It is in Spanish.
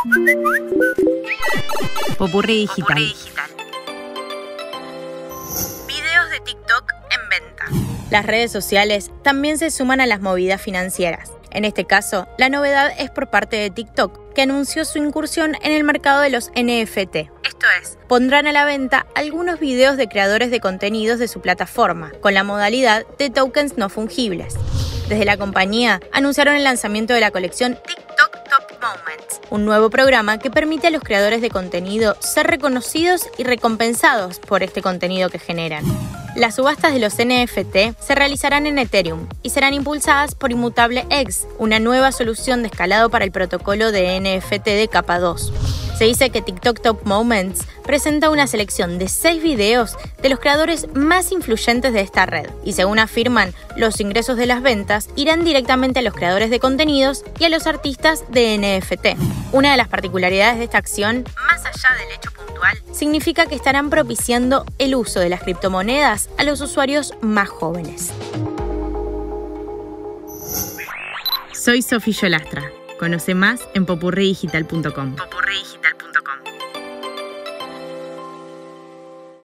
Popurrí digital. Popurrí digital. Videos de TikTok en venta. Las redes sociales también se suman a las movidas financieras. En este caso, la novedad es por parte de TikTok, que anunció su incursión en el mercado de los NFT. Esto es, pondrán a la venta algunos videos de creadores de contenidos de su plataforma, con la modalidad de tokens no fungibles. Desde la compañía anunciaron el lanzamiento de la colección TikTok Moments, un nuevo programa que permite a los creadores de contenido ser reconocidos y recompensados por este contenido que generan. Las subastas de los NFT se realizarán en Ethereum y serán impulsadas por Immutable X, una nueva solución de escalado para el protocolo de NFT de capa 2. Se dice que TikTok Top Moments presenta una selección de seis videos de los creadores más influyentes de esta red y según afirman, los ingresos de las ventas irán directamente a los creadores de contenidos y a los artistas de NFT. Una de las particularidades de esta acción, más allá del hecho puntual, significa que estarán propiciando el uso de las criptomonedas a los usuarios más jóvenes. Soy Sofía Yolastra. Conoce más en popurridigital.com. Popurridigital.